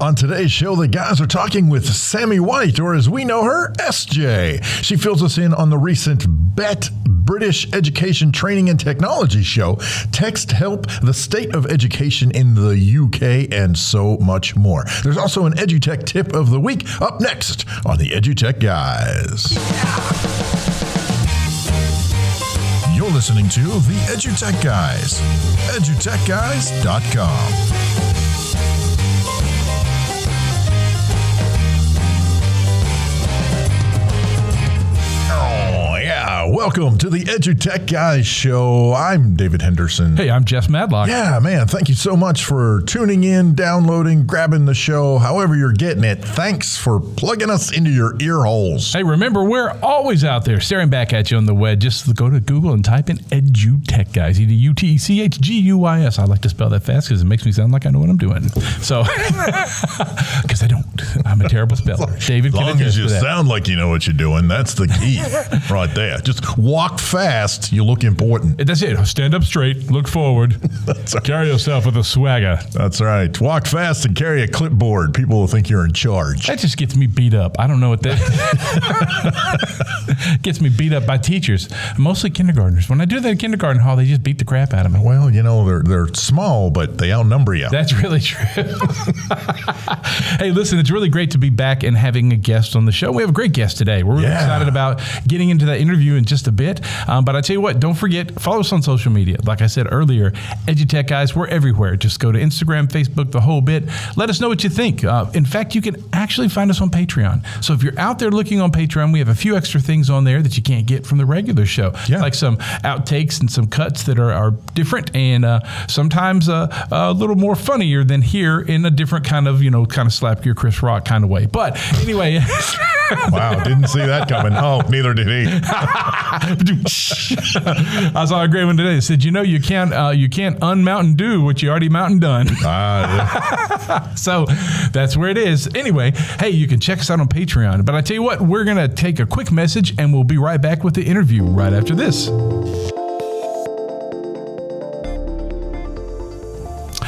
On today's show, the guys are talking with Sammy White, or as we know her, SJ. She fills us in on the recent BETT British Education Training and Technology show, Texthelp, the state of education in the UK, and so much more. There's also an EduTech tip of the week up next on the EduTech Guys. You're listening to the EduTech Guys, edutechguys.com. welcome to the EduTech Guys Show. I'm David Henderson. Hey, I'm Jeff Madlock. Yeah, man, thank you so much for tuning in, downloading, grabbing the show, however you're getting it. Thanks for plugging us into your ear holes. Hey, remember, we're always out there staring back at you on the web. Just go to Google and type in EduTech Guys, E D U T E C H G U I S. I like to spell that fast because it makes me sound like I know what I'm doing. So, because I don't, I'm a terrible speller. David, as long as you sound like you know what you're doing, that's the key right there. Just just walk fast. You look important. That's it. Stand up straight. Look forward. That's right. Carry yourself with a swagger. That's right. Walk fast and carry a clipboard. People will think you're in charge. That just gets me beat up. I don't know what that gets me beat up by teachers, mostly kindergartners. When I do that in kindergarten hall, they just beat the crap out of me. Well, you know they're they're small, but they outnumber you. That's really true. hey, listen, it's really great to be back and having a guest on the show. We have a great guest today. We're really yeah. excited about getting into that interview and just a bit. Um, but I tell you what, don't forget, follow us on social media. Like I said earlier, EduTech guys, we're everywhere. Just go to Instagram, Facebook, the whole bit. Let us know what you think. Uh, in fact, you can actually find us on Patreon. So if you're out there looking on Patreon, we have a few extra things on there that you can't get from the regular show, yeah. like some outtakes and some cuts that are, are different and uh, sometimes uh, a little more funnier than here in a different kind of, you know, kind of slap your Chris Rock kind of way. But anyway. wow, didn't see that coming. Oh, neither did he. I saw a great one today. It said, "You know, you can't uh, you can't unmountain do what you already mountain done." Ah, yeah. so that's where it is. Anyway, hey, you can check us out on Patreon. But I tell you what, we're gonna take a quick message, and we'll be right back with the interview right after this.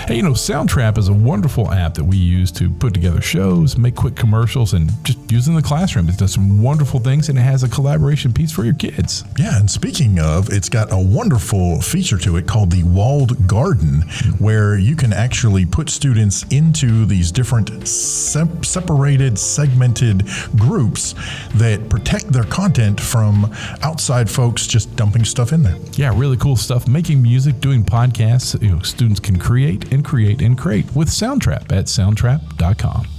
Hey, you know, Soundtrap is a wonderful app that we use to put together shows, make quick commercials, and just use in the classroom. It does some wonderful things and it has a collaboration piece for your kids. Yeah, and speaking of, it's got a wonderful feature to it called the walled garden, where you can actually put students into these different sep- separated, segmented groups that protect their content from outside folks just dumping stuff in there. Yeah, really cool stuff. Making music, doing podcasts, you know, students can create and create and create with Soundtrap at soundtrap.com.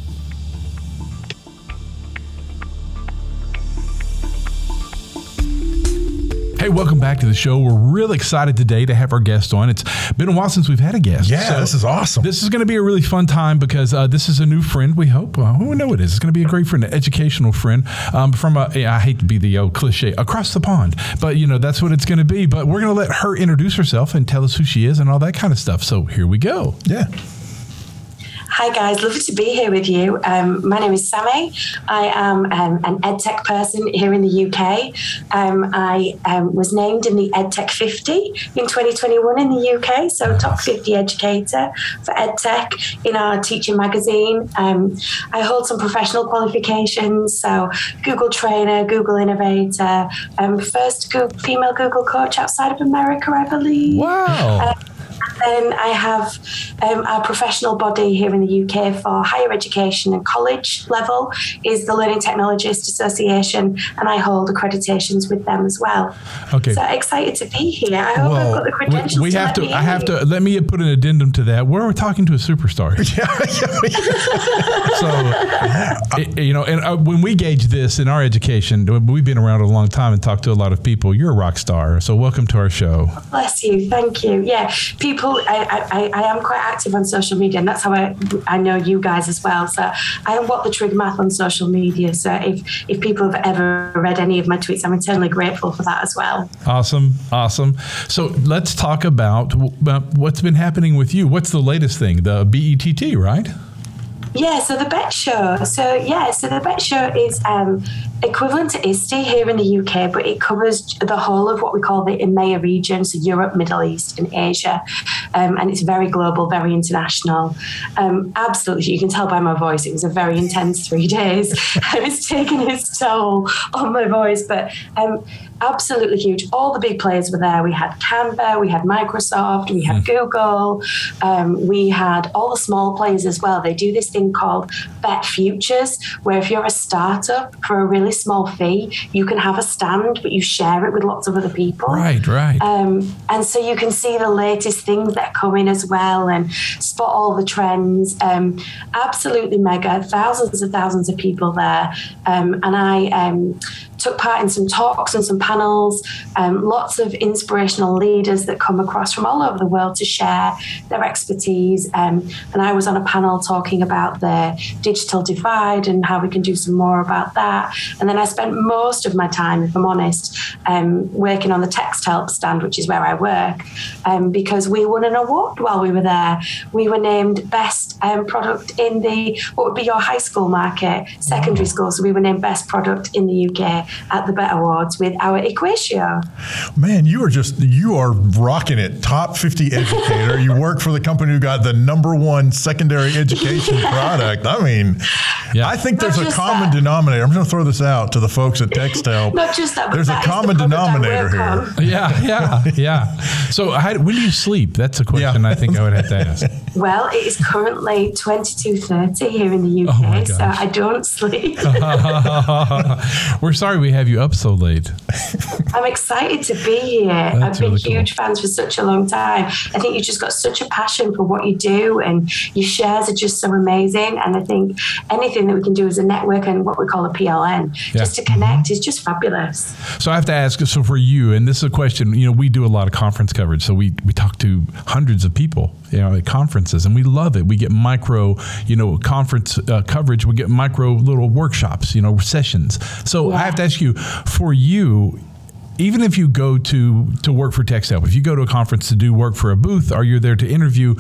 Hey, welcome back to the show. We're really excited today to have our guest on. It's been a while since we've had a guest. Yeah, so this is awesome. This is going to be a really fun time because uh, this is a new friend. We hope. Uh, we know it is. It's going to be a great friend, an educational friend um, from. A, I hate to be the old cliche across the pond, but you know that's what it's going to be. But we're going to let her introduce herself and tell us who she is and all that kind of stuff. So here we go. Yeah. Hi, guys. Lovely to be here with you. Um, my name is Sammy. I am um, an EdTech person here in the UK. Um, I um, was named in the EdTech 50 in 2021 in the UK, so top 50 educator for EdTech in our teaching magazine. Um, I hold some professional qualifications, so Google Trainer, Google Innovator, um, first Google, female Google coach outside of America, I believe. Wow. Uh, then I have um, our professional body here in the UK for higher education and college level is the Learning Technologist Association, and I hold accreditations with them as well. Okay. So excited to be here. I hope I've got the credentials. We, we to have to. I have to. Let me put an addendum to that. We're talking to a superstar. so, it- you know, and uh, when we gauge this in our education, we've been around a long time and talked to a lot of people. You're a rock star. So, welcome to our show. Bless you. Thank you. Yeah, people, I, I, I am quite active on social media, and that's how I, I know you guys as well. So I am what the Trig Math on social media. So if, if people have ever read any of my tweets, I'm eternally grateful for that as well. Awesome, awesome. So let's talk about, about what's been happening with you. What's the latest thing? The BETT, right? Yeah, so the BETT Show. So yeah, so the BETT Show is um, equivalent to ISTE here in the UK, but it covers the whole of what we call the EMEA region, so Europe, Middle East, and Asia, um, and it's very global, very international. Um, absolutely, you can tell by my voice, it was a very intense three days. it's taken its toll on my voice, but. Absolutely huge. All the big players were there. We had Canva, we had Microsoft, we had Google, um, we had all the small players as well. They do this thing called BETT Futures, where if you're a startup for a really small fee, you can have a stand, but you share it with lots of other people. Right, right. Um, and so you can see the latest things that come in as well and spot all the trends. Um, absolutely mega. Thousands and thousands of people there. Um, and I um, took part in some talks and some panels. Um, lots of inspirational leaders that come across from all over the world to share their expertise. Um, and I was on a panel talking about the digital divide and how we can do some more about that. And then I spent most of my time, if I'm honest, um, working on the Texthelp stand, which is where I work, um, because we won an award while we were there. We were named best um, product in the what would be your high school market, secondary school. So we were named best product in the UK at the BETT Awards with our Equatio. Man, you are just you are rocking it. Top 50 educator. you work for the company who got the number one secondary education product. I mean, Yeah. I think there's a common that. denominator. I'm going to throw this out to the folks at Texthelp. Not just that, but There's a that is the common denominator here. on. yeah, yeah, yeah. So, how, when do you sleep? That's a question Yeah. I think I would have to ask. Well, it is currently 22.30 here in the UK, Oh so. I don't sleep. We're sorry we have you up so late. I'm excited to be here. That's I've been really cool. huge fans for such a long time. I think you've just got such a passion for what you do, and your shares are just so amazing. And I think anything that we can do as a network and what we call a PLN, Yeah. just to mm-hmm. connect, is just fabulous. So I have to ask. So for you, and this is a question. You know, we do a lot of conference coverage, so we we talk to hundreds of people, you know, at conferences, and we love it. We get micro, you know, conference uh, coverage. We get micro little workshops, you know, sessions. So I have to ask you, for you. Even if you go to to work for TextHelp, if you go to a conference to do work for a booth, or you're there to interview,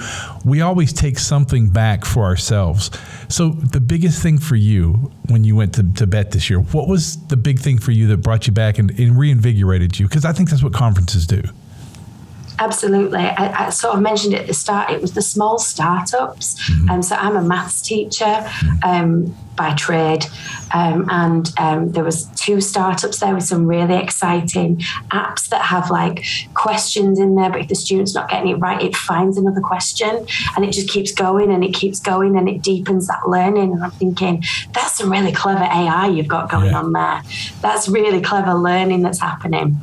we always take something back for ourselves. So the biggest thing for you when you went to, to BETT this year, what was the big thing for you that brought you back and, and reinvigorated you? Because I think that's what conferences do. Absolutely. I, I sort of mentioned it at the start. It was the small startups. Um, so I'm a maths teacher um, by trade, um, and um, there was two startups there with some really exciting apps that have like questions in there. But if the student's not getting it right, it finds another question, and it just keeps going and it keeps going and it deepens that learning. And I'm thinking that's some really clever AI you've got going Yeah. on there. That's really clever learning that's happening.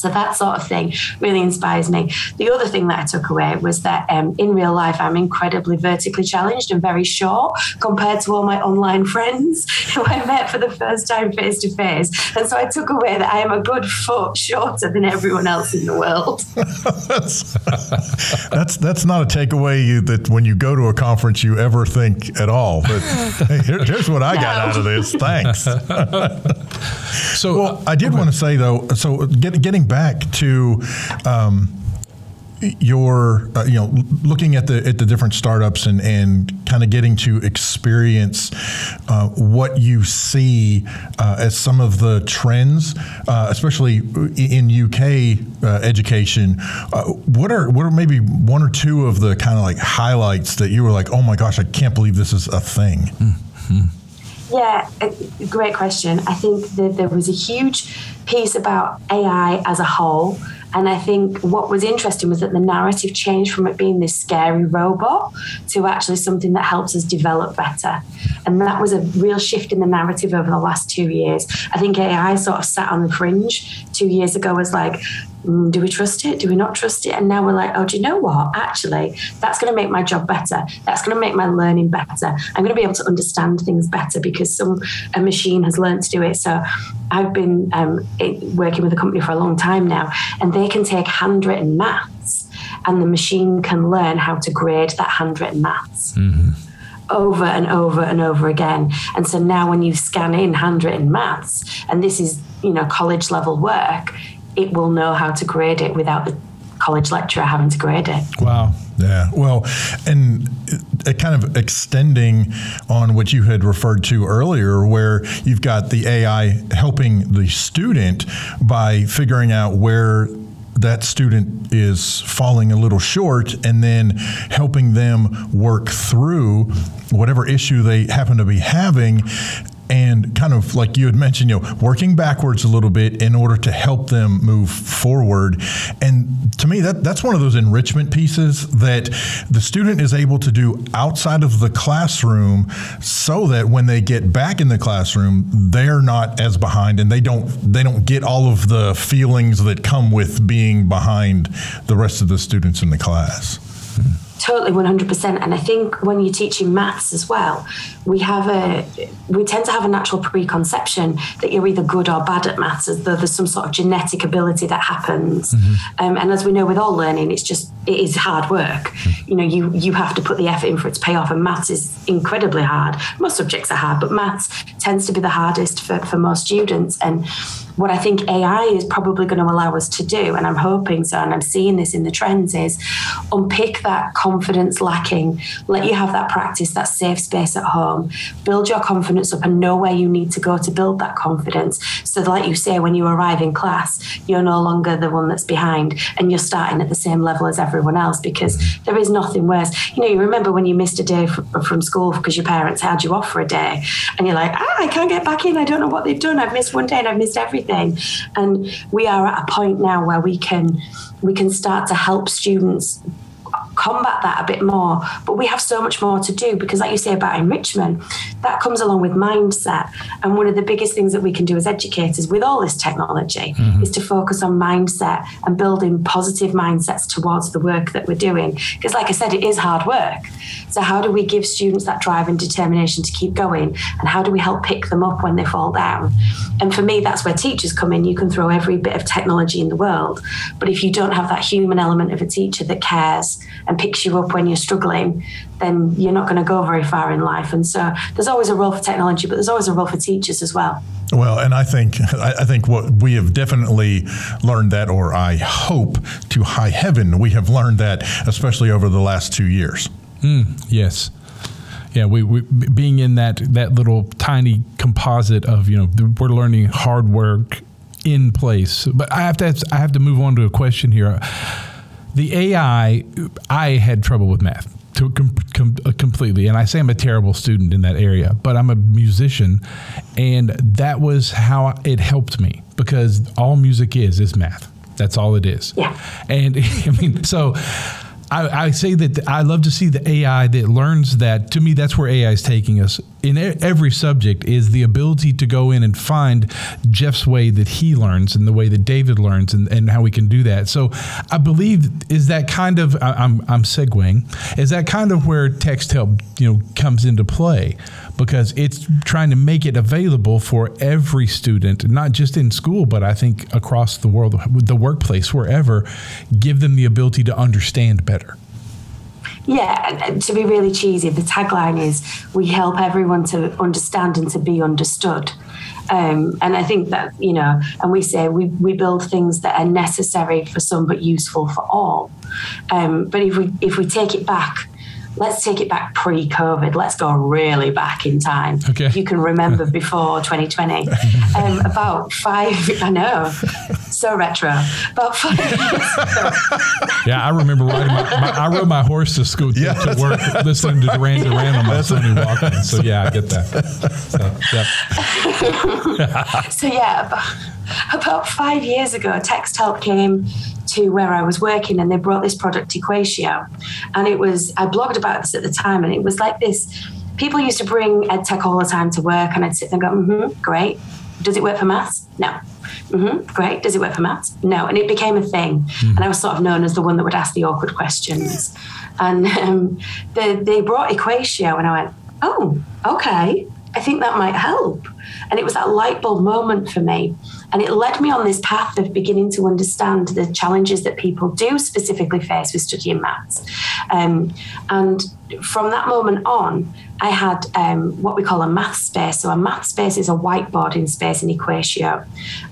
So that sort of thing really inspires me. The other thing that I took away was that um, in real life, I'm incredibly vertically challenged and very short compared to all my online friends who I met for the first time face to face. And so I took away that I am a good foot shorter than everyone else in the world. That's that's not a takeaway you, that when you go to a conference you ever think at all. But hey, here- here's what I got out of this. Thanks. So Well, I did want to say though. So get, getting back to. Um, your uh, you know looking at the at the different startups and and kind of getting to experience uh, what you see uh, as some of the trends, uh, especially in UK uh, education. Uh, what are what are maybe one or two of the kind of like highlights that you were like, oh my gosh, I can't believe this is a thing. Mm-hmm. Yeah, great question. I think that there was a huge piece about AI as a whole and I think what was interesting was that the narrative changed from it being this scary robot to actually something that helps us develop better. And that was a real shift in the narrative over the last two years. I think AI sort of sat on the fringe two years ago as like, mm, do we trust it? Do we not trust it? And now we're like, oh, do you know what? Actually, that's going to make my job better. That's going to make my learning better. I'm going to be able to understand things better because some a machine has learned to do it. So I've been um, working with a company for a long time now, and they can take handwritten maths, and the machine can learn how to grade that handwritten maths. Mm-hmm. Over and over and over again. And so now, when you scan in handwritten maths, and this is, you know, college level work, it will know how to grade it without the college lecturer having to grade it. Wow. Yeah. Well, and kind of extending on what you had referred to earlier, where you've got the AI helping the student by figuring out where that student is falling a little short and then helping them work through whatever issue they happen to be having and kind of like you had mentioned, you know, working backwards a little bit in order to help them move forward. And to me, that that's one of those enrichment pieces that the student is able to do outside of the classroom, so that when they get back in the classroom, they're not as behind, and they don't they don't get all of the feelings that come with being behind the rest of the students in the class. Hmm. Totally, 100%. And I think when you're teaching maths as well, we have a, we tend to have a natural preconception that you're either good or bad at maths, as though there's some sort of genetic ability that happens. Mm-hmm. Um, and as we know with all learning, it's just, it is hard work. Mm-hmm. You know, you, you have to put the effort in for it to pay off. And maths is incredibly hard. Most subjects are hard, but maths tends to be the hardest for, for most students. And what I think AI is probably going to allow us to do, and I'm hoping so, and I'm seeing this in the trends, is unpick that confidence lacking, let you have that practice, that safe space at home, build your confidence up and know where you need to go to build that confidence. So, like you say, when you arrive in class, you're no longer the one that's behind and you're starting at the same level as everyone else because there is nothing worse. You know, you remember when you missed a day from, from school because your parents had you off for a day and you're like, ah, I can't get back in. I don't know what they've done. I've missed one day and I've missed everything everything. And we are at a point now where we can we can start to help students combat that a bit more. But we have so much more to do because, like you say about enrichment, that comes along with mindset. And one of the biggest things that we can do as educators with all this technology mm-hmm. is to focus on mindset and building positive mindsets towards the work that we're doing. Because, like I said, it is hard work. So, how do we give students that drive and determination to keep going? And how do we help pick them up when they fall down? And for me, that's where teachers come in. You can throw every bit of technology in the world, but if you don't have that human element of a teacher that cares and picks you up when you're struggling, then you're not going to go very far in life. And so there's always a role for technology, but there's always a role for teachers as well. Well, and I think I think what we have definitely learned that, or I hope to high heaven, we have learned that, especially over the last two years. Mm, yes yeah, we, we, being in that that little tiny composite of you know we're learning hard work in place. But I have to I have to move on to a question here the AI, I had trouble with math to com- com- uh, completely. And I say I'm a terrible student in that area, but I'm a musician, and that was how it helped me because all music is is math. That's all it is. Yeah. And I mean, so I, I, say that I love to see the AI that learns that. To me, that's where AI is taking us in every subject is the ability to go in and find Jeff's way that he learns and the way that David learns and, and how we can do that. So I believe is that kind of I'm I'm segueing is that kind of where Texthelp you know comes into play because it's trying to make it available for every student, not just in school, but I think across the world, the workplace, wherever, give them the ability to understand better. Yeah, to be really cheesy, the tagline is we help everyone to understand and to be understood. Um, and I think that, you know, and we say we, we build things that are necessary for some but useful for all. Um, but if we if we take it back let's take it back pre-COVID. Let's go really back in time. Okay. If you can remember before 2020, um, about five. I know, so retro. About five years. Yeah, I remember riding my, my I rode my horse to school to, Yeah, to work, listening to Duran Duran on my Sony Walkman. So yeah, I get that. So, yeah. So yeah, about, about five years ago, Texthelp came to where I was working, and they brought this product Equatio, and it was I blogged about this at the time, and it was like this. People used to bring EdTech all the time to work, and I'd sit there and go, mm-hmm, great. Does it work for maths? No. Mm-hmm, great. Does it work for maths? No. And it became a thing. And I was sort of known as the one that would ask the awkward questions. And um, they, they brought Equatio, and I went, oh, okay. I think that might help. And it was that light bulb moment for me. And it led me on this path of beginning to understand the challenges that people do specifically face with studying maths. Um, and from that moment on, I had um, what we call a math space. So a math space is a whiteboarding space in Equatio.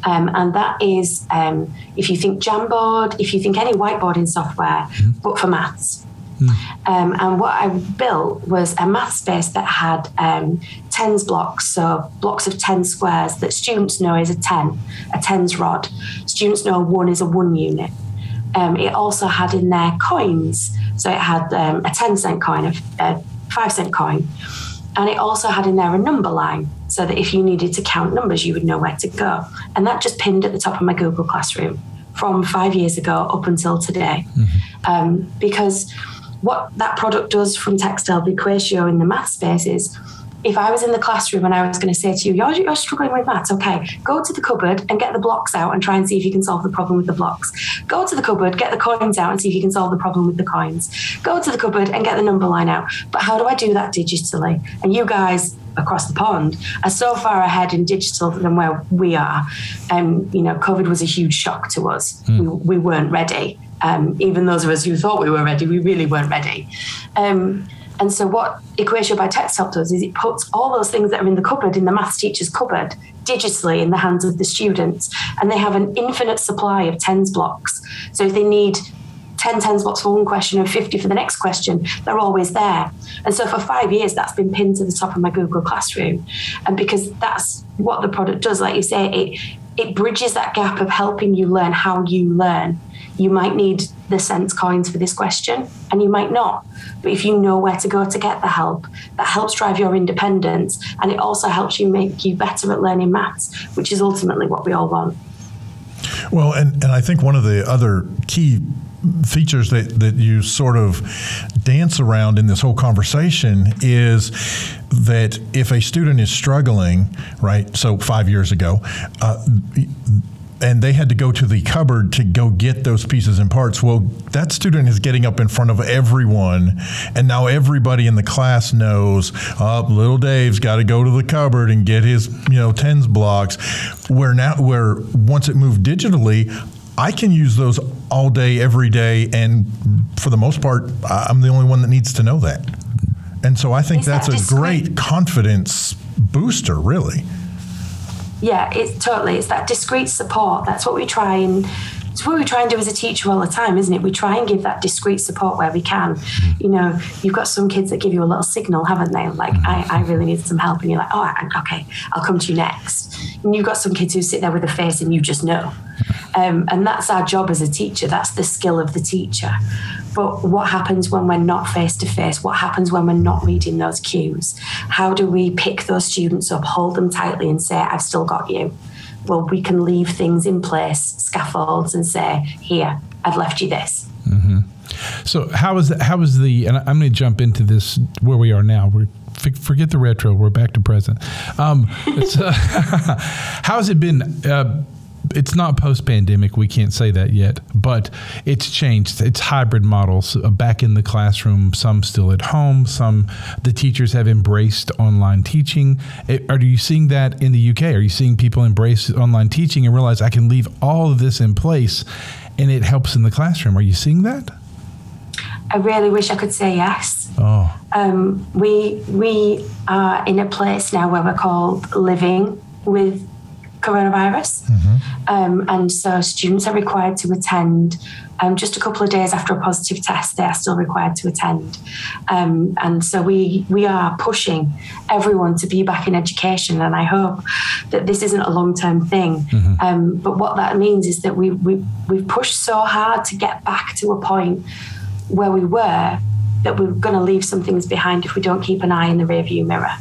Um, and that is, um, if you think Jamboard, if you think any whiteboarding software, but for maths. Um, and what I built was a math space that had um, tens blocks, so blocks of 10 squares that students know is a 10, a tens rod. Students know a one is a one unit. Um, it also had in there coins, so it had um, a 10 cent coin, a, a 5 cent coin. And it also had in there a number line, so that if you needed to count numbers, you would know where to go. And that just pinned at the top of my Google Classroom from five years ago up until today. Um, because what that product does from Texthelp Equatio in the math space is if I was in the classroom and I was going to say to you, you're, you're struggling with maths, okay, go to the cupboard and get the blocks out and try and see if you can solve the problem with the blocks. Go to the cupboard, get the coins out and see if you can solve the problem with the coins. Go to the cupboard and get the number line out. But how do I do that digitally? And you guys across the pond are so far ahead in digital than where we are. Um, you know, COVID was a huge shock to us. We, we weren't ready. Um, even those of us who thought we were ready, we really weren't ready. Um, and so, what Equatio by Texthelp does is it puts all those things that are in the cupboard, in the maths teacher's cupboard, digitally in the hands of the students. And they have an infinite supply of tens blocks. So, if they need 10 tens blocks for one question and 50 for the next question, they're always there. And so, for five years, that's been pinned to the top of my Google Classroom. And because that's what the product does, like you say, it, it bridges that gap of helping you learn how you learn. You might need the cents coins for this question and you might not. But if you know where to go to get the help, that helps drive your independence and it also helps you make you better at learning maths, which is ultimately what we all want. Well, and, and I think one of the other key features that, that you sort of dance around in this whole conversation is that if a student is struggling, right, so five years ago, uh, and they had to go to the cupboard to go get those pieces and parts. Well, that student is getting up in front of everyone, and now everybody in the class knows. Uh, little Dave's got to go to the cupboard and get his, you know, tens blocks. Where now, where once it moved digitally, I can use those all day, every day, and for the most part, I'm the only one that needs to know that. And so I think Is that that's a great confidence booster, really. Yeah, it's totally. It's that discrete support. That's what we try and it's what we try and do as a teacher all the time, isn't it? We try and give that discrete support where we can. Mm-hmm. You know, you've got some kids that give you a little signal, haven't they? Like, mm-hmm. I, I really need some help, and you're like, oh, okay, I'll come to you next. And you've got some kids who sit there with a face, and you just know. Mm-hmm. Um, and that's our job as a teacher. That's the skill of the teacher. But what happens when we're not face to face? What happens when we're not reading those cues? How do we pick those students up, hold them tightly, and say, I've still got you? Well, we can leave things in place, scaffolds, and say, Here, I've left you this. So how is the, how is the and I'm going to jump into this where we are now. We're forget the retro. We're back to present. Um, uh, how's it been? Uh, it's not post pandemic. We can't say that yet, but it's changed. It's hybrid models uh, back in the classroom. Some still at home. Some the teachers have embraced online teaching. It, are you seeing that in the UK? Are you seeing people embrace online teaching and realize I can leave all of this in place, and it helps in the classroom? Are you seeing that? I really wish I could say yes. Oh. Um, we we are in a place now where we're called living with coronavirus. Um, and so students are required to attend um, just a couple of days after a positive test, they are still required to attend. Um, and so we, we are pushing everyone to be back in education. And I hope that this isn't a long term thing. Um, but what that means is that we, we, we've pushed so hard to get back to a point where we were that we're going to leave some things behind if we don't keep an eye in the rearview mirror.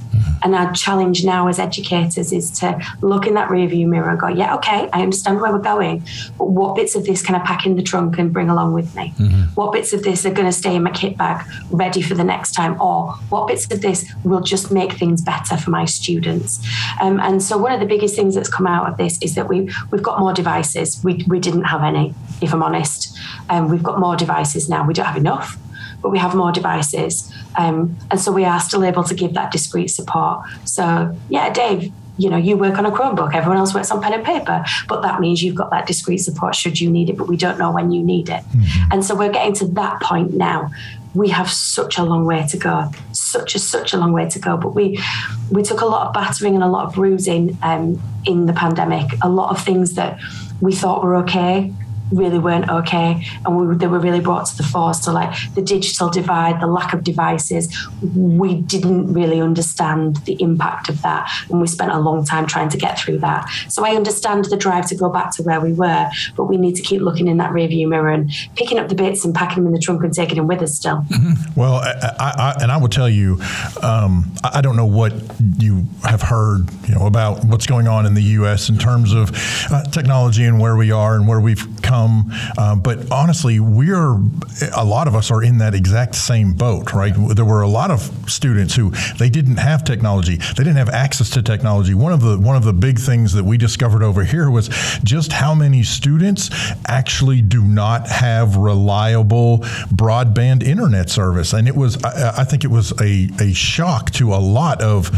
And our challenge now as educators is to look in that rearview mirror and go, yeah, okay, I understand where we're going, but what bits of this can I pack in the trunk and bring along with me? What bits of this are going to stay in my kit bag ready for the next time? Or what bits of this will just make things better for my students? Um, and so one of the biggest things that's come out of this is that we, we've got more devices. We, we didn't have any, if I'm honest. Um, we've got more devices now. We don't have enough but we have more devices. Um, and so we are still able to give that discrete support. So, yeah, Dave, you know, you work on a Chromebook, everyone else works on pen and paper, but that means you've got that discrete support should you need it, but we don't know when you need it. And so we're getting to that point now. We have such a long way to go, such a such a long way to go. But we we took a lot of battering and a lot of bruising um, in the pandemic. A lot of things that we thought were okay really weren't okay and we, they were really brought to the fore so like the digital divide the lack of devices we didn't really understand the impact of that and we spent a long time trying to get through that so i understand the drive to go back to where we were but we need to keep looking in that rearview mirror and picking up the bits and packing them in the trunk and taking them with us still Well, I, I, and I will tell you, um, I I don't know what you have heard, you know, about what's going on in the U.S. in terms of uh, technology and where we are and where we've come. Uh, but honestly, we're a lot of us are in that exact same boat, right? There were a lot of students who they didn't have technology, they didn't have access to technology. One of the one of the big things that we discovered over here was just how many students actually do not have reliable broadband internet service, and it was I, I think it was a, a shock to a lot of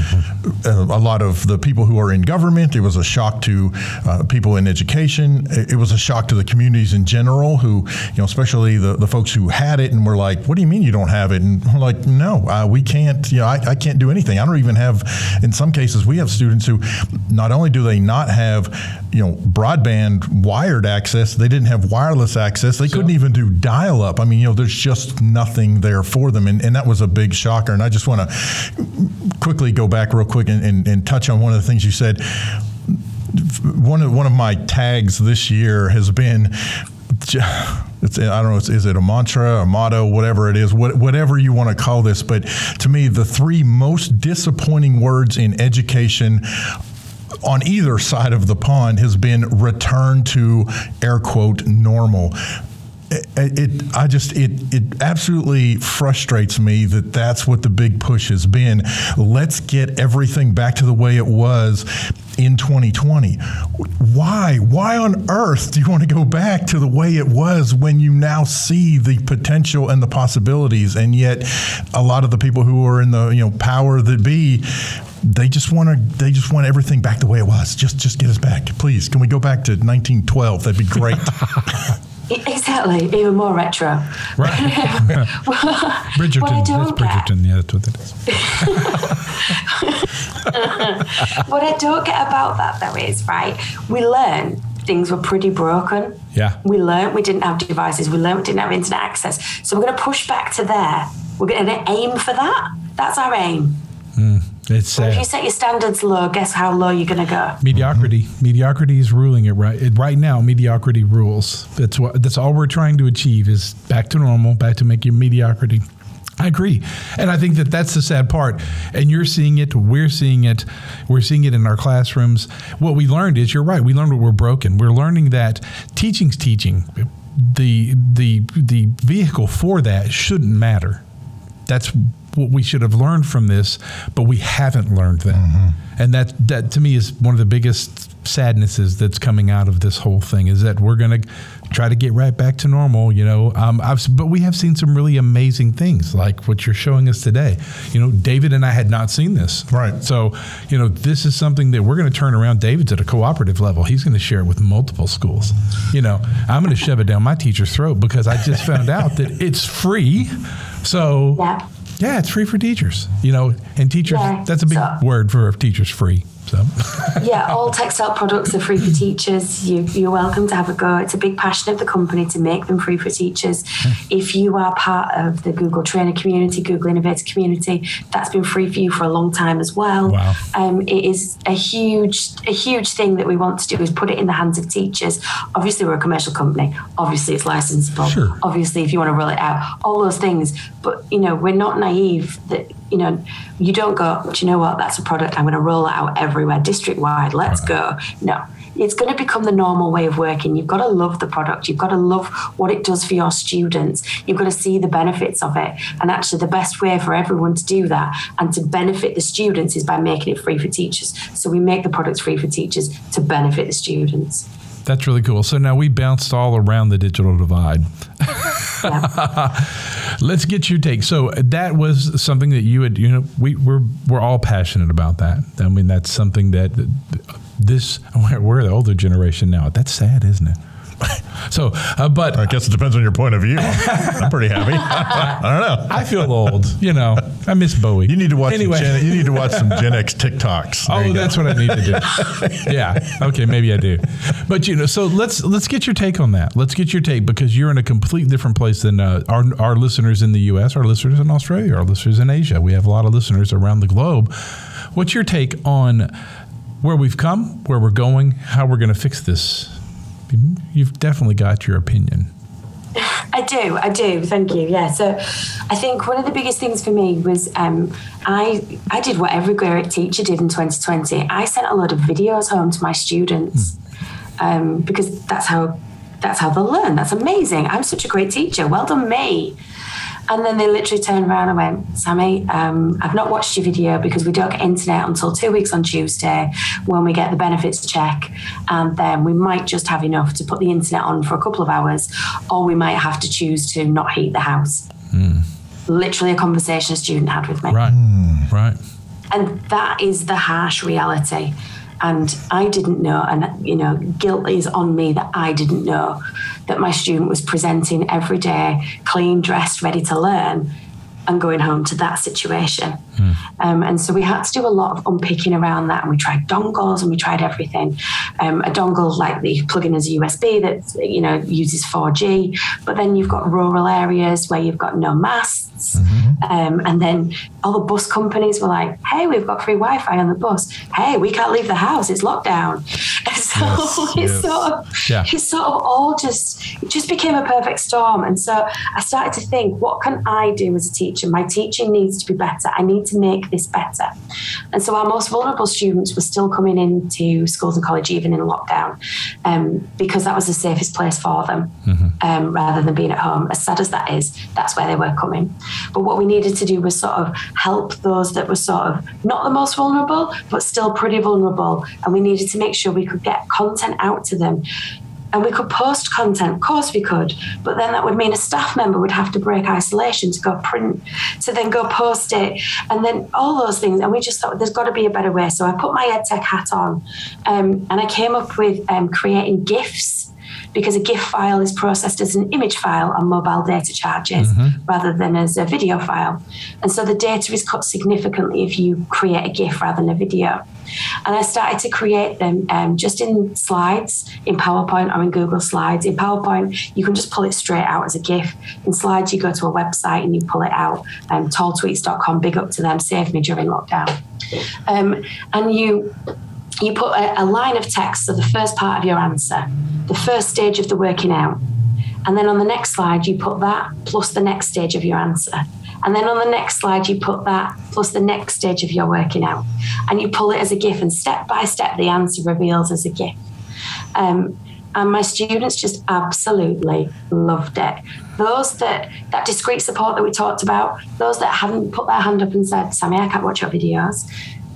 uh, a lot of the people who are in government. It was a shock to uh, people in education. It, it was a shock to the communities in general, who you know, especially the, the folks who had it and were like, "What do you mean you don't have it?" And we're like, "No, uh, we can't. You know, I, I can't do anything. I don't even have. In some cases, we have students who not only do they not have you know broadband wired access, they didn't have wireless access. They couldn't even do dial up. I mean, you know, there's just nothing there for them, and, and that was a big shocker. And I just want to quickly go back real quick and, and, and touch on one of the things you said. One of one of my tags this year has been. It's, I don't know, is it a mantra, a motto, whatever it is, what, whatever you want to call this. But to me, the three most disappointing words in education on either side of the pond has been return to air quote normal. It, it, I just, it, it absolutely frustrates me that that's what the big push has been. Let's get everything back to the way it was in 2020. Why? Why on earth do you want to go back to the way it was when you now see the potential and the possibilities? And yet, a lot of the people who are in the you know power that be they just want to they just want everything back the way it was just just get us back please can we go back to 1912 that'd be great exactly even more retro Right. Bridgerton. What I That's don't get- Bridgerton. Yeah, that's what that is. what I don't get about that though is right. We learn things were pretty broken. Yeah. We learned we didn't have devices. We learned we didn't have internet access. So we're going to push back to there. We're going to aim for that. That's our aim. Hmm. It's But if you uh, set your standards low, guess how low you're going to go. Mediocrity. Mediocrity is ruling it right it, right now. Mediocrity rules. That's what. That's all we're trying to achieve is back to normal, back to making mediocrity. I agree, and I think that that's the sad part. And you're seeing it. We're seeing it. We're seeing it in our classrooms. What we learned is you're right. We learned what we're broken. We're learning that teaching's teaching. The the the vehicle for that shouldn't matter. That's what we should have learned from this, but we haven't learned that. And that that to me is one of the biggest sadnesses that's coming out of this whole thing is that we're going to try to get right back to normal, you know. Um, I've, but we have seen some really amazing things like what you're showing us today. You know, David and I had not seen this. Right. So, you know, this is something that we're going to turn around. David's at a cooperative level. He's going to share it with multiple schools. You know, I'm going to shove it down my teacher's throat because I just found out that it's free. So, Yeah. Yeah, it's free for teachers. You know, and teachers, Yeah, that's a big so- word for teachers free. So yeah, all Texthelp products are free for teachers. You, you're welcome to have a go. It's a big passion of the company to make them free for teachers. If you are part of the Google Trainer community, Google Innovator community, that's been free for you for a long time as well. Wow. Um, it is a huge, a huge thing that we want to do is put it in the hands of teachers. Obviously, we're a commercial company. Obviously, it's licensable. Sure. Obviously, if you want to roll it out, all those things. But you know, we're not naive. That you know, you don't go. Do you know what? That's a product. I'm going to roll out everywhere, district wide. Let's go. No. It's going to become the normal way of working. You've got to love the product. You've got to love what it does for your students. You've got to see the benefits of it. And actually, the best way for everyone to do that and to benefit the students is by making it free for teachers. So we make the products free for teachers to benefit the students. that's really cool. So now we bounced all around the digital divide. Let's get your take. So that was something that you had, you know, we, we're, we're all passionate about that. I mean, that's something that this, we're the older generation now. That's sad, isn't it? so, uh, but I guess it depends on your point of view. I'm pretty happy. I don't know. I feel old, you know, I miss Bowie. You need to watch anyway. some Gen, you need to watch some Gen X TikToks. There Oh, that's what I need to do. yeah. Okay. Maybe I do. But you know, so let's let's get your take on that. Let's get your take because you're in a completely different place than uh, our our listeners in the U.S., our listeners in Australia, our listeners in Asia. We have a lot of listeners around the globe. What's your take on where we've come, where we're going, how we're going to fix this? You've definitely got your opinion. I do, I do. Thank you. Yeah. So, I think one of the biggest things for me was um, I I did what every great teacher did in 2020. I sent a lot of videos home to my students um, because that's how that's how they'll learn. That's amazing. I'm such a great teacher. Well done, me. And then they literally turned around and went, Sammy, um, I've not watched your video because we don't get internet until two weeks on Tuesday when we get the benefits check. And then we might just have enough to put the internet on for a couple of hours, or we might have to choose to not heat the house. Literally a conversation a student had with me. Right. Right. And that is the harsh reality. And I didn't know, and you know, guilt is on me that I didn't know that my student was presenting every day, clean, dressed, ready to learn, and going home to that situation. Um, and so we had to do a lot of unpicking around that, and we tried dongles and we tried everything. Um, a dongle like the plug in as a USB that you know uses 4G, but then you've got rural areas where you've got no masts, um, and then all the bus companies were like, "Hey, we've got free Wi-Fi on the bus. Hey, we can't leave the house; it's lockdown." And so Yes, it's yes. sort of Yeah. it's sort of all just it just became a perfect storm. And so I started to think, what can I do as a teacher? My teaching needs to be better. I need to make this better. And so our most vulnerable students were still coming into schools and college even in lockdown, um, because that was the safest place for them, um, rather than being at home. As sad as that is, that's where they were coming. But what we needed to do was sort of help those that were sort of not the most vulnerable, but still pretty vulnerable. And we needed to make sure we could get content out to them. And we could post content, of course we could, but then that would mean a staff member would have to break isolation to go print, to then go post it, and then all those things. And we just thought there's got to be a better way. So I put my EdTech hat on um, and I came up with um, creating GIFs because a GIF file is processed as an image file on mobile data charges rather than as a video file. And so the data is cut significantly if you create a GIF rather than a video. And I started to create them um, just in slides, in PowerPoint or in Google Slides. In PowerPoint, you can just pull it straight out as a GIF. In Slides, you go to a website and you pull it out. Um, talltweets.com, big up to them, saved me during lockdown. Um, and you you put a, a line of text, so the first part of your answer, the first stage of the working out. And then on the next slide, you put that plus the next stage of your answer. And then on the next slide, you put that plus the next stage of your working out. And you pull it as a GIF, and step by step, the answer reveals as a GIF. Um, and my students just absolutely loved it. Those that that discreet support that we talked about, those that hadn't put their hand up and said, "Sammy, I can't watch your videos,"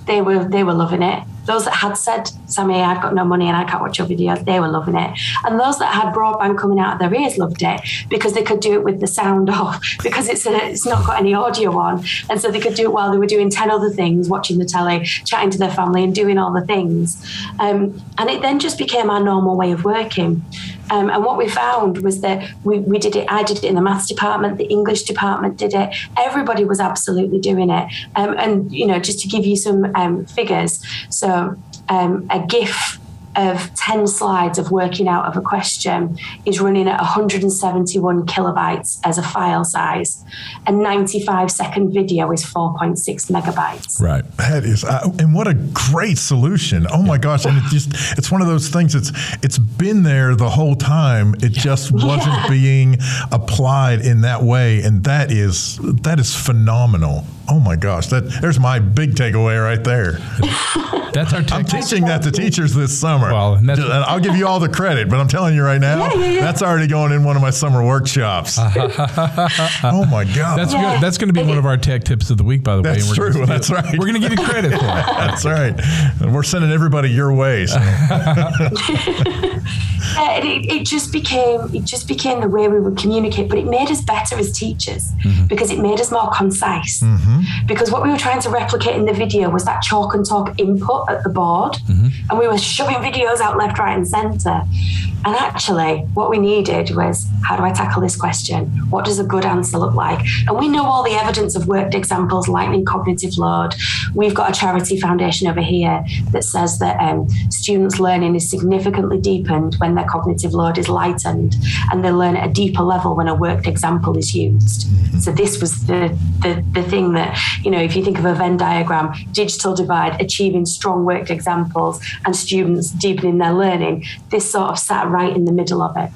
they were they were loving it. Those that had said, "Sammy, I've got no money and I can't watch your videos," they were loving it. And those that had broadband coming out of their ears loved it because they could do it with the sound off because it's a, it's not got any audio on, and so they could do it while they were doing ten other things, watching the telly, chatting to their family, and doing all the things. Um, and it then just became our normal way of working. Um, and what we found was that we, we did it, I did it in the maths department, the English department did it. Everybody was absolutely doing it. Um, and, you know, just to give you some um, figures, so um, a GIF of 10 slides of working out of a question is running at 171 kilobytes as a file size. A 95 second video is 4.6 megabytes. Right. That is, uh, and what a great solution. Oh my gosh. And it just, it's one of those things it's, it's been there the whole time. It just wasn't Yeah. being applied in that way. And that is, that is phenomenal. Oh my gosh. That, there's my big takeaway right there. That's our I'm teaching that to teachers this summer. Well, and that's- And I'll give you all the credit, but I'm telling you right now, Yeah, yeah, yeah. that's already going in one of my summer workshops. oh my God. That's Yeah. good. That's going to be one of our tech tips of the week, by the way. That's true. gonna That's right. We're going to give you credit for it. That's right. And we're sending everybody your way. So. Yeah, it, it just became it just became the way we would communicate, but it made us better as teachers mm-hmm. because it made us more concise. Mm-hmm. Mm-hmm. Because what we were trying to replicate in the video was that chalk and talk input at the board, mm-hmm. and we were shoving videos out left, right, and centre. And actually, what we needed was how do I tackle this question? What does a good answer look like? And we know all the evidence of worked examples, lightning cognitive load. We've got a charity foundation over here that says that um, students' learning is significantly deepened when their cognitive load is lightened, and they learn at a deeper level when a worked example is used. Mm-hmm. So this was the, the the thing that you know, if you think of a Venn diagram, digital divide, achieving strong worked examples, and students deepening their learning. This sort of sat right in the middle of it.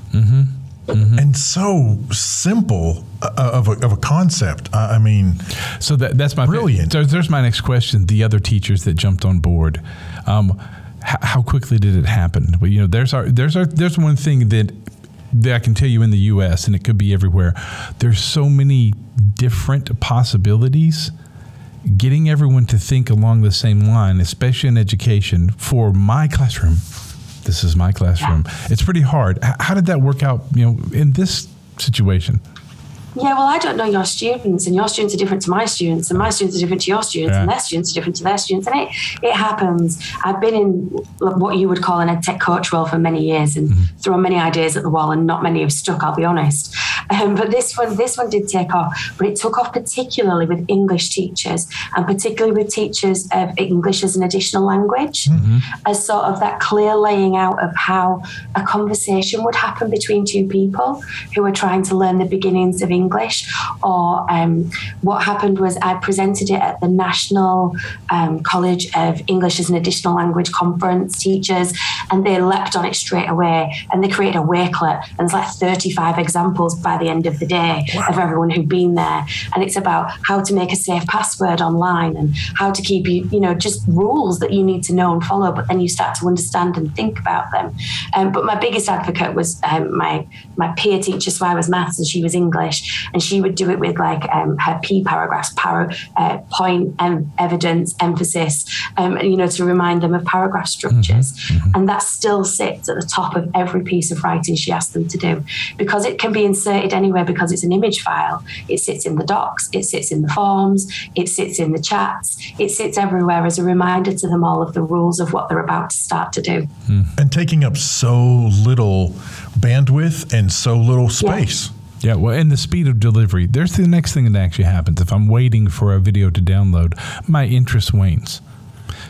and so simple uh, of a, of a concept. I I mean, So that, that's my Brilliant. So there's my next question. The other teachers that jumped on board, um, h- how quickly did it happen? Well, you know, there's our there's our there's one thing that that I can tell you in the U.S. and it could be everywhere. There's so many different possibilities. Getting everyone to think along the same line, especially in education, for my classroom. This is my classroom. It's pretty hard. How did that work out? You know, in this situation. Yeah, well, I don't know your students, and your students are different to my students, and my students are different to your students, and their students are different to their students, and it it happens. I've been in what you would call an ed tech coach role for many years, and thrown many ideas at the wall, and not many have stuck. I'll be honest. Um, but this one, this one did take off, but it took off particularly with English teachers, and particularly with teachers of English as an additional language, as sort of that clear laying out of how a conversation would happen between two people who are trying to learn the beginnings of English. Or um, what happened was I presented it at the National um, College of English as an Additional Language Conference teachers, and they leapt on it straight away and they created a wakelet. And there's like 35 examples by the end of the day of everyone who'd been there. And it's about how to make a safe password online and how to keep you, you know, just rules that you need to know and follow, but then you start to understand and think about them. Um, but my biggest advocate was um, my my peer teacher, so I was maths and she was English, and she would do it with like um, her P paragraphs, para, uh, point, em- evidence, emphasis, um, and, you know, to remind them of paragraph structures. And that still sits at the top of every piece of writing she asked them to do because it can be inserted anywhere because it's an image file. It sits in the docs, it sits in the forms, it sits in the chats, it sits everywhere as a reminder to them all of the rules of what they're about to start to do. and taking up so little bandwidth and so little space. Yeah, well, and the speed of delivery. There's the next thing that actually happens. If I'm waiting for a video to download, my interest wanes.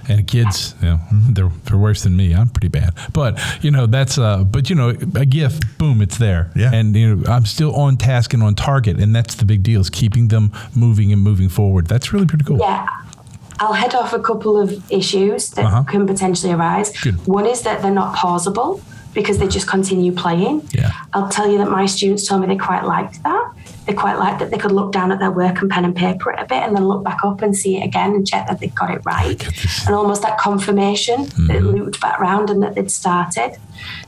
And kids, you know, they're, they're worse than me. I'm pretty bad, but you know that's. Uh, but you know, a GIF, boom, it's there. Yeah. And you know, I'm still on task and on target, and that's the big deal: is keeping them moving and moving forward. That's really pretty cool. Yeah. I'll head off a couple of issues that Uh-huh. can potentially arise. Good. One is that they're not pausable because they just continue playing. Yeah. I'll tell you that my students told me they quite liked that. They quite liked that they could look down at their work and pen and paper it a bit and then look back up and see it again and check that they got it right. And almost that confirmation that it looped back round and that they'd started.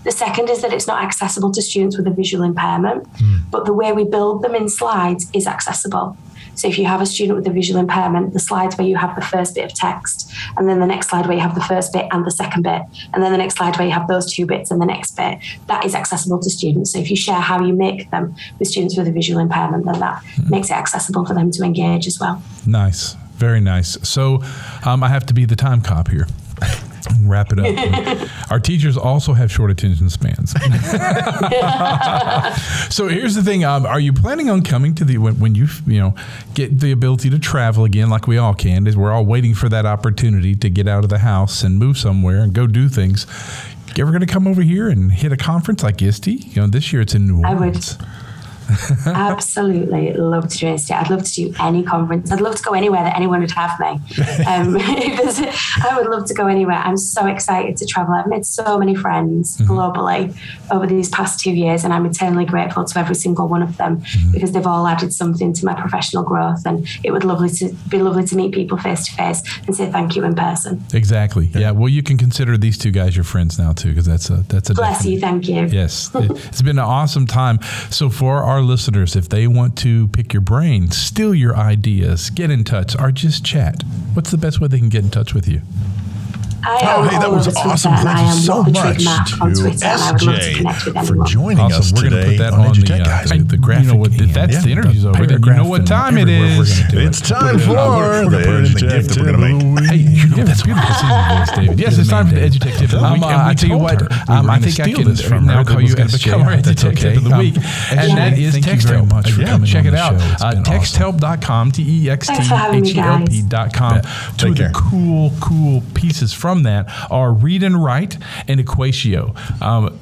The second is that it's not accessible to students with a visual impairment, but the way we build them in slides is accessible. So if you have a student with a visual impairment, the slides where you have the first bit of text, and then the next slide where you have the first bit and the second bit, and then the next slide where you have those two bits and the next bit, that is accessible to students. So if you share how you make them with students with a visual impairment, then that makes it accessible for them to engage as well. Nice, very nice. So, um, I have to be the time cop here. Wrap it up. Our teachers also have short attention spans. so here's the thing: um, Are you planning on coming to the when, when you you know get the ability to travel again, like we all can? Is we're all waiting for that opportunity to get out of the house and move somewhere and go do things. You ever going to come over here and hit a conference like ISTE? You know, this year it's in New I would. Absolutely love to do it. I'd love to do any conference. I'd love to go anywhere that anyone would have me. Um, I would love to go anywhere. I'm so excited to travel. I've made so many friends Mm-hmm. globally over these past two years, and I'm eternally grateful to every single one of them Mm-hmm. because they've all added something to my professional growth. And it would lovely to be lovely to meet people face to face and say thank you in person. Exactly. Yeah. Well, you can consider these two guys your friends now too, because that's a that's a Bless definite- you, thank you. Yes, it- it's been an awesome time. So, for our listeners, if they want to pick your brain, steal your ideas, get in touch, or just chat, what's the best way they can get in touch with you? I Oh, hey, that was awesome. and I Thank you am so Lottery much to Twitter, and I would love to connect with SJ for anyone. joining us Awesome. We're today going to put that on, on, the, EduTech uh, Guys. the, the graphic. You know what, if that's yeah, the interview's the over, then you know what time it everywhere we're is. gonna do it. It's time for we're gonna put it in the gift that we're gonna make. Hey, you know that's beautiful season David. Yes, it's time for the EduTech tip of the week. and we I tell you what, her we um, were I think I steal can now call you was gonna SJ. become our That's EduTech okay. tip of the week. And that is Thank you very much for coming Check on it the out. show. It's Uh, been awesome. Texthelp.com, T E X T Thanks for having me, H E L guys. P.com. Two of the cool, cool pieces from that are Read and Write and Equatio. Um,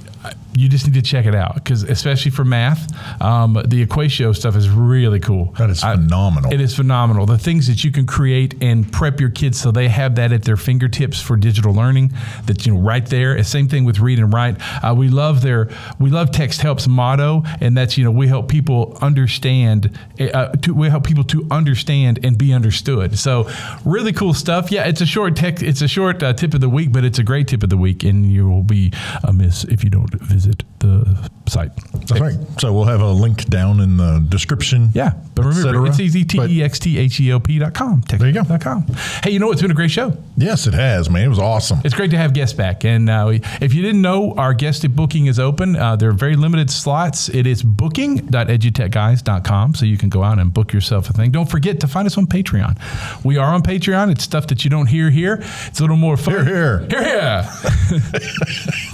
you just need to check it out because, especially for math, um, the Equatio stuff is really cool. That is I- phenomenal. it is phenomenal. The things that you can create and prep your kids so they have that at their fingertips for digital learning. That you know, right there. Same thing with read and write. Uh, we love their we love Texthelp's motto, and that's you know we help people understand. Uh, to, we help people to understand and be understood. So really cool stuff. Yeah, it's a short text. It's a short uh, tip of the week, but it's a great tip of the week, and you will be amiss if you don't visit the site. That's right. So we'll have a link down in the description. Yeah, but remember, it's easy. T But E X T H E O P dot com. There you go. Dot com. Hey, you know, it's been a great show. Yes, it has, man. It was awesome. It's great to have guests back. And uh, if you didn't know, our guest booking is open. Uh, there are very limited slots. It is booking.edutechguys.com. So you can go out and book yourself a thing. Don't forget to find us on Patreon. We are on Patreon. It's stuff that you don't hear here. It's a little more fun. Here, here. Here, here.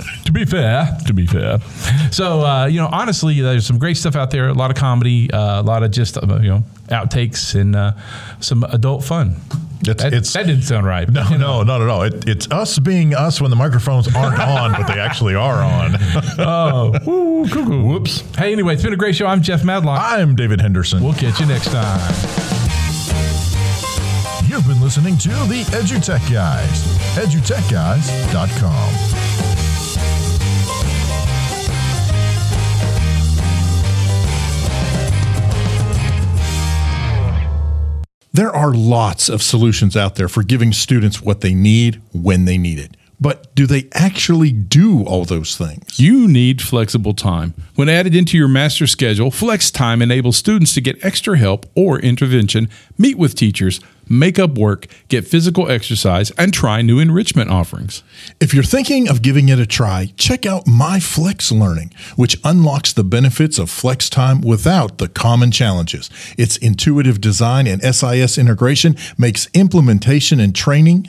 to be fair, to be fair. So, uh, you know, honestly, there's some great stuff out there. A lot of comedy, uh, a lot of just, uh, you know, outtakes and uh, some adult fun. It's- that, it's- that didn't sound right. No, no, not at all. It, it's us being us when the microphones aren't on, but they actually are on. Oh, woo, cuckoo. Whoops. Hey, anyway, it's been a great show. I'm Jeff Madlock. I'm David Henderson. We'll catch you next time. You've been listening to the EduTech Guys. EduTechGuys.com. There are lots of solutions out there for giving students what they need when they need it. But do they actually do all those things? You need flexible time. When added into your master schedule, Flex Time enables students to get extra help or intervention, meet with teachers, make up work, get physical exercise, and try new enrichment offerings. If you're thinking of giving it a try, check out My Flex Learning, which unlocks the benefits of flex time without the common challenges. Its intuitive design and SIS integration makes implementation and training